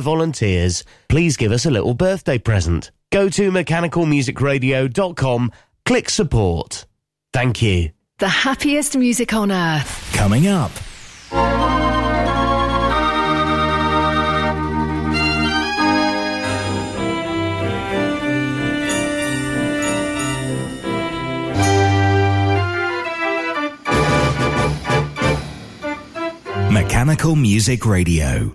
volunteers, please give us a little birthday present. Go to mechanicalmusicradio.com, click support. Thank you. The happiest music on earth. Coming up. Mechanical Music Radio.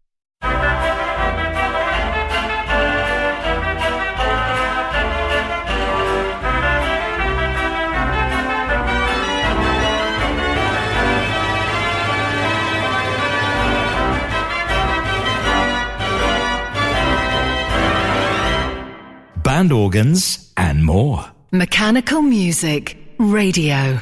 band organs, and more. Mechanical Music Radio.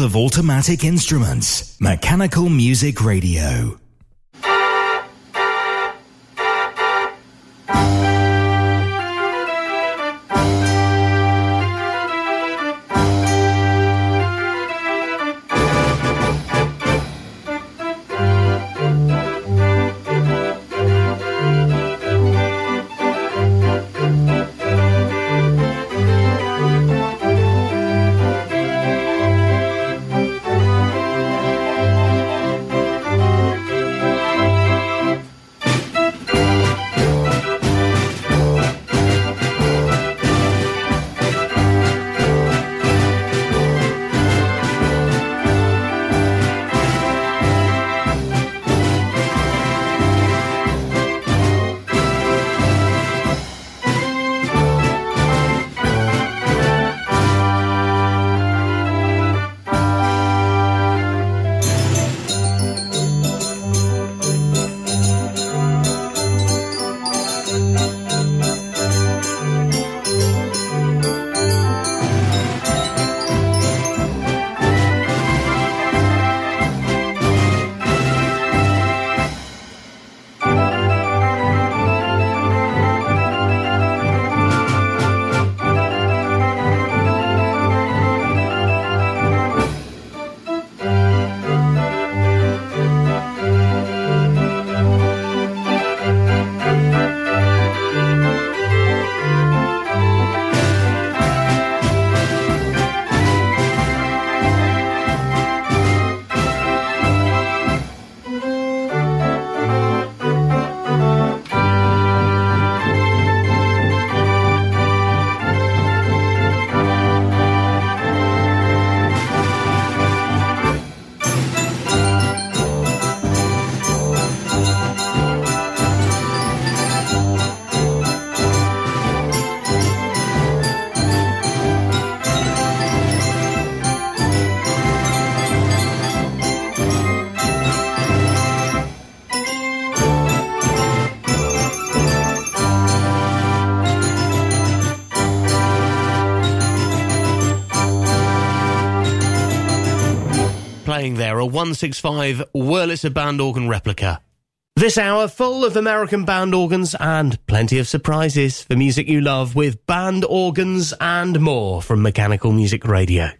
Of automatic instruments. Mechanical Music Radio. Playing there a 165 Wurlitzer band organ replica. This hour full of American band organs and plenty of surprises for music you love with band organs and more from Mechanical Music Radio.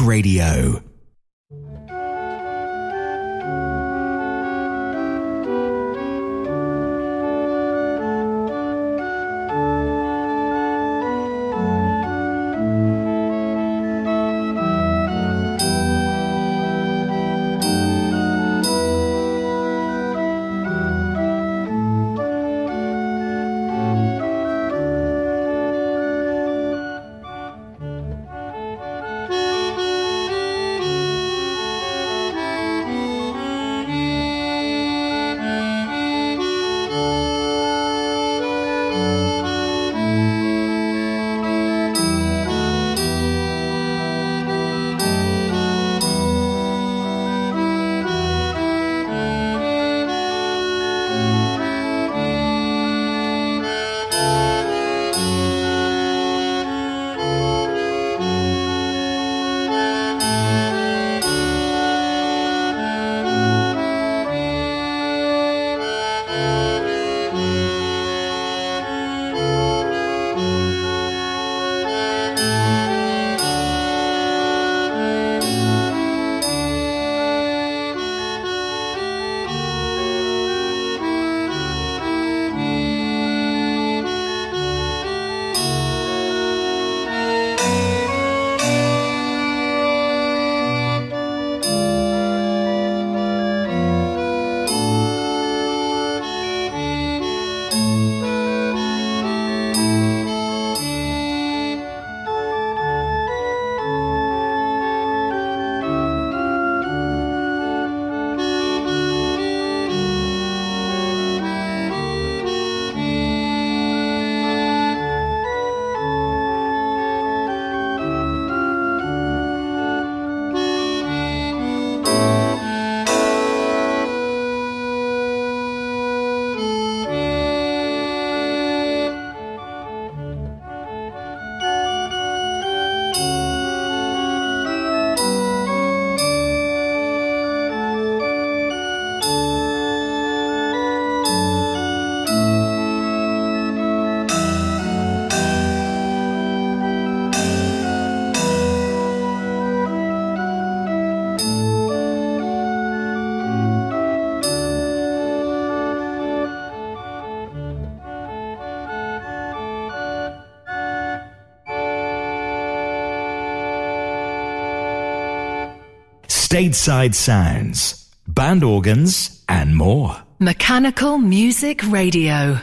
Radio. Stateside sounds, band organs, and more. Mechanical Music Radio.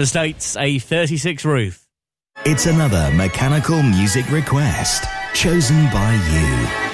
Some estates, a 36 Ruth. It's another mechanical music request chosen by you.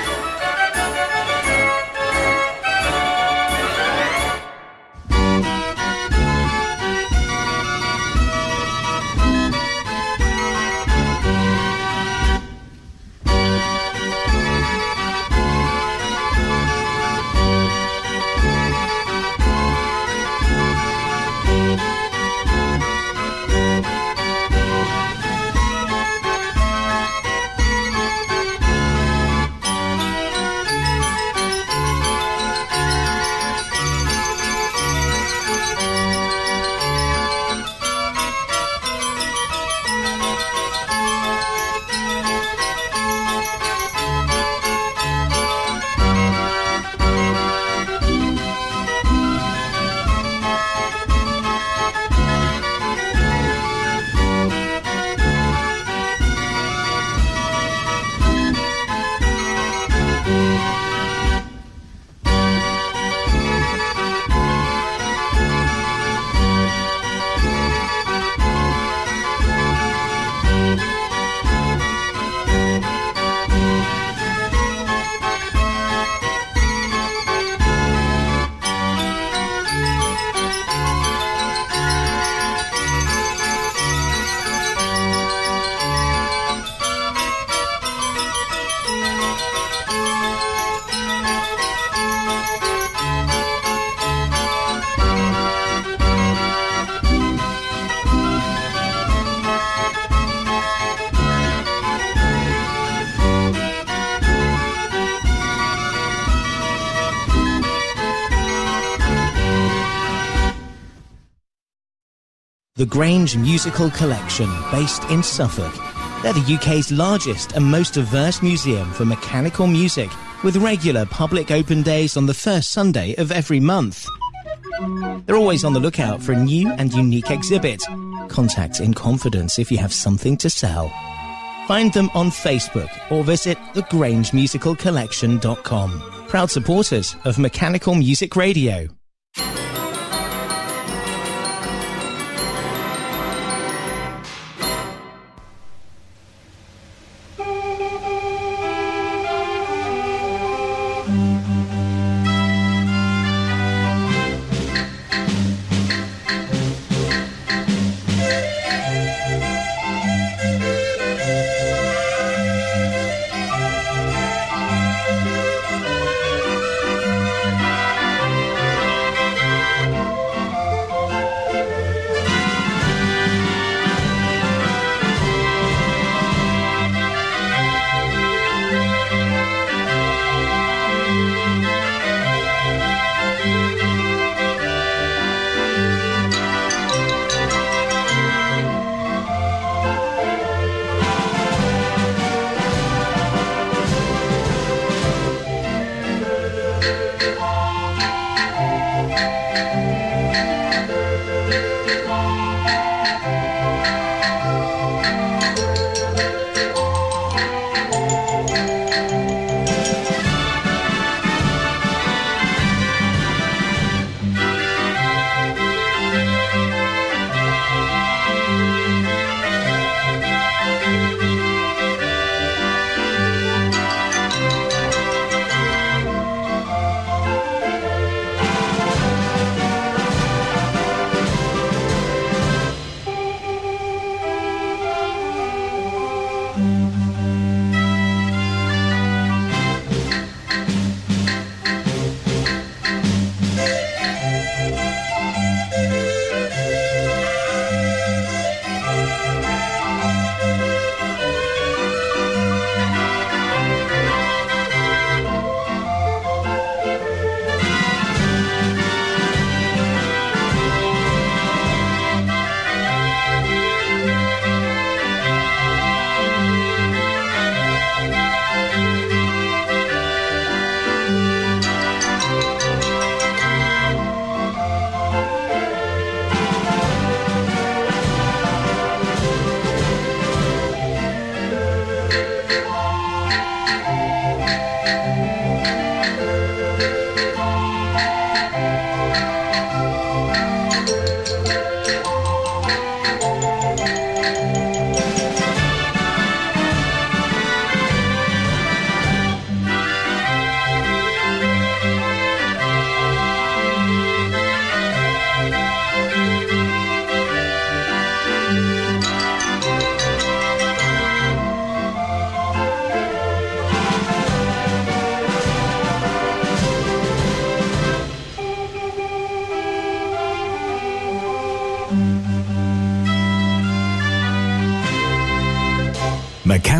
The Grange Musical Collection, based in Suffolk. They're the UK's largest and most diverse museum for mechanical music, with regular public open days on the first Sunday of every month. They're always on the lookout for a new and unique exhibit. Contact in confidence if you have something to sell. Find them on Facebook or visit thegrangemusicalcollection.com. Proud supporters of Mechanical Music Radio.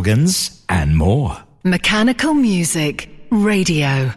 Organs, and more. Mechanical Music Radio.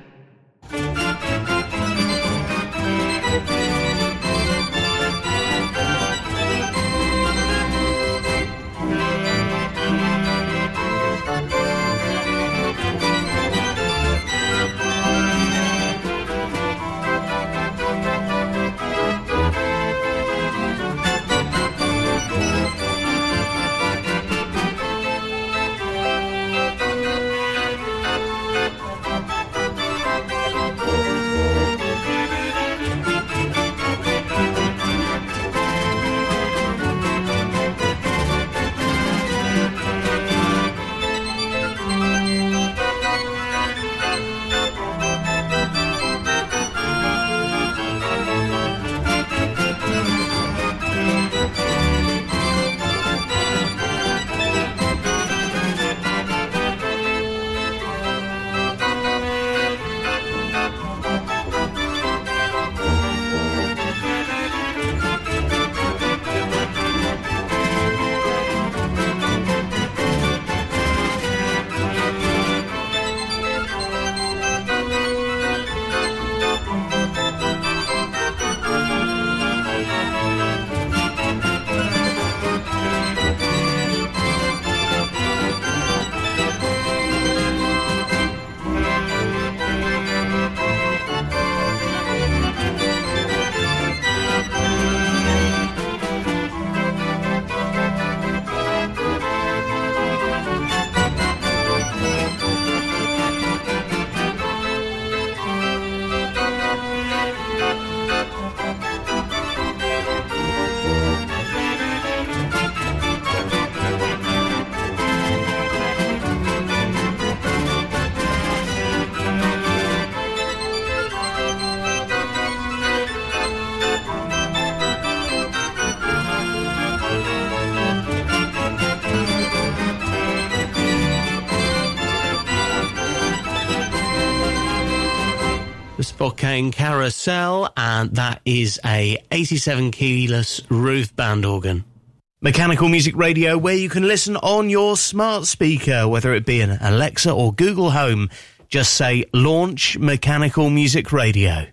Spokane Carousel, and that is a 87 keyless Ruth band organ. Mechanical Music Radio, where you can listen on your smart speaker, whether it be an Alexa or Google Home. Just say launch Mechanical Music Radio.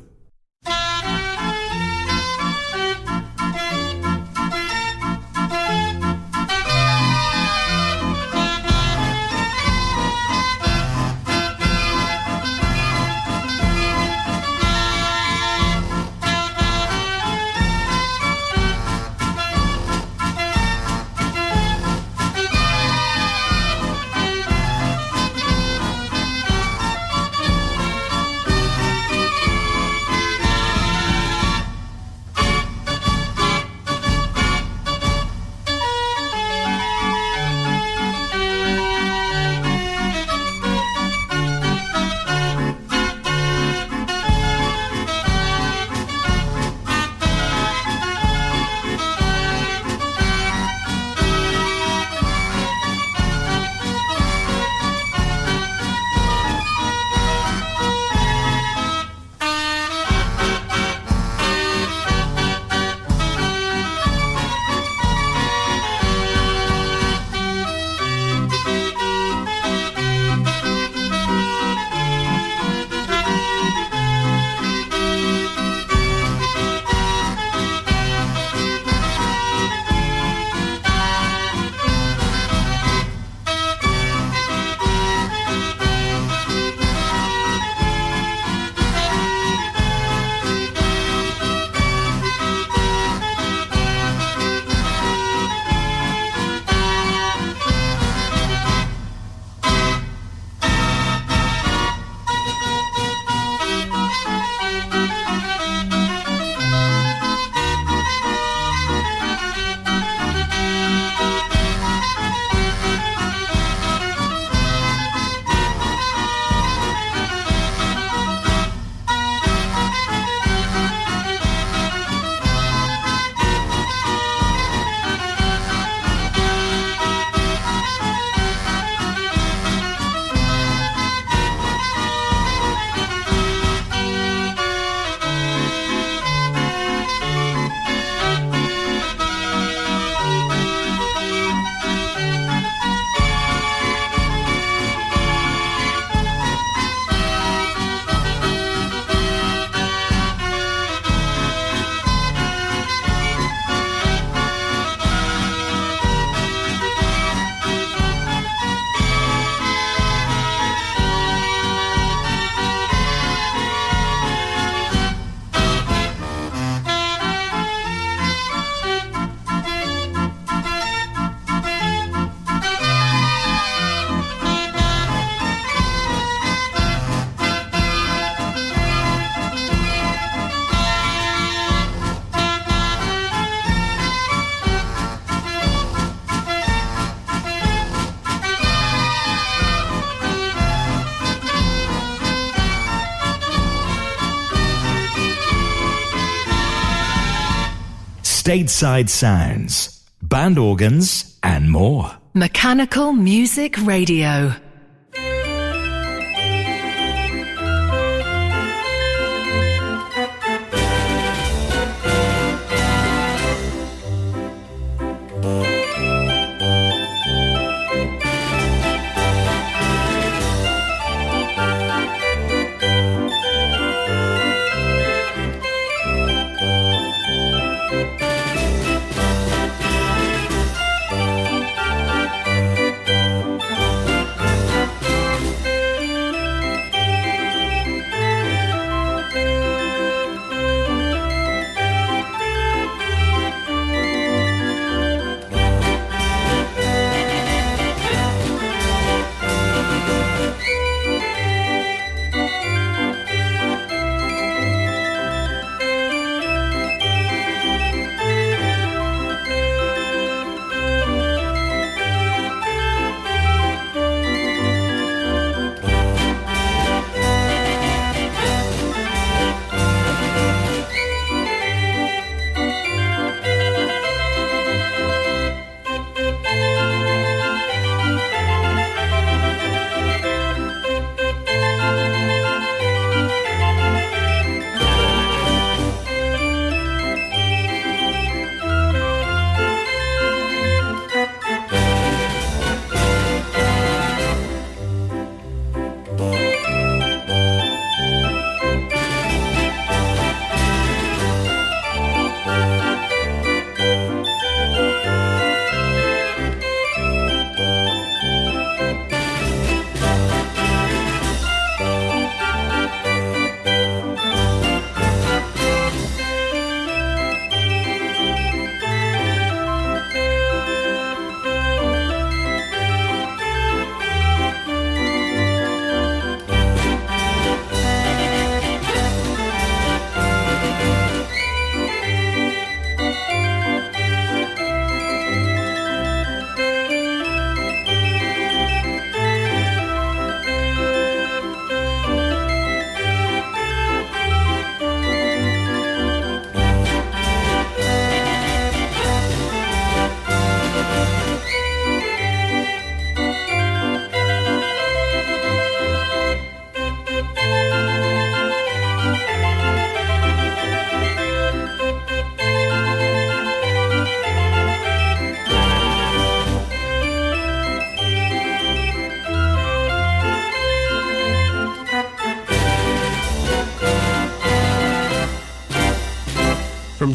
Stateside sounds, band organs, and more. Mechanical Music Radio.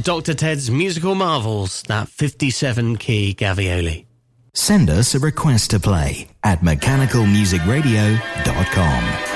Dr. Ted's Musical Marvels, that 57 key Gavioli. Send us a request to play at mechanicalmusicradio.com.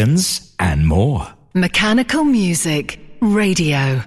Organs, and more. Mechanical Music Radio.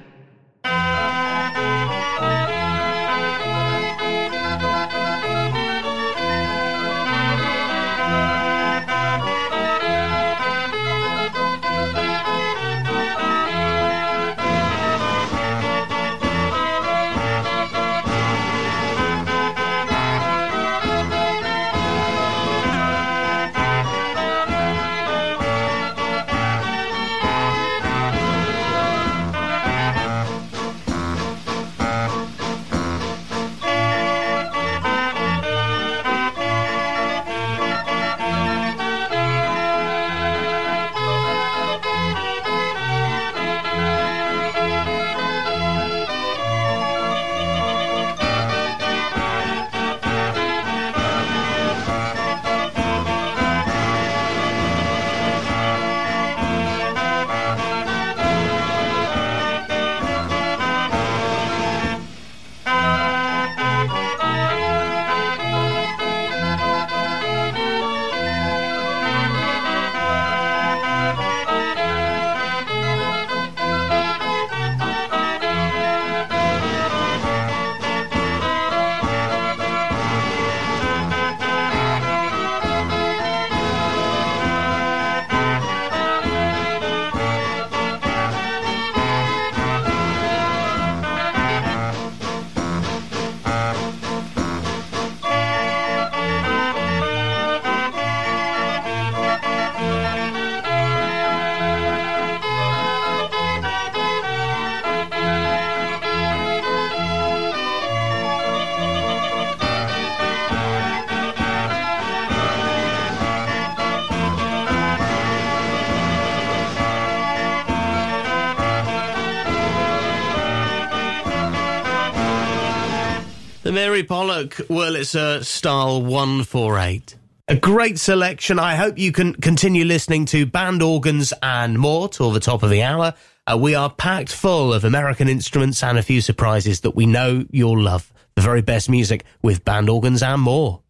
Mary Pollock Wurlitzer Style 148. A great selection. I hope you can continue listening to band organs and more till the top of the hour. Uh, we are packed full of American instruments and a few surprises that we know you'll love. The very best music with band organs and more.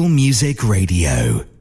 Music Radio.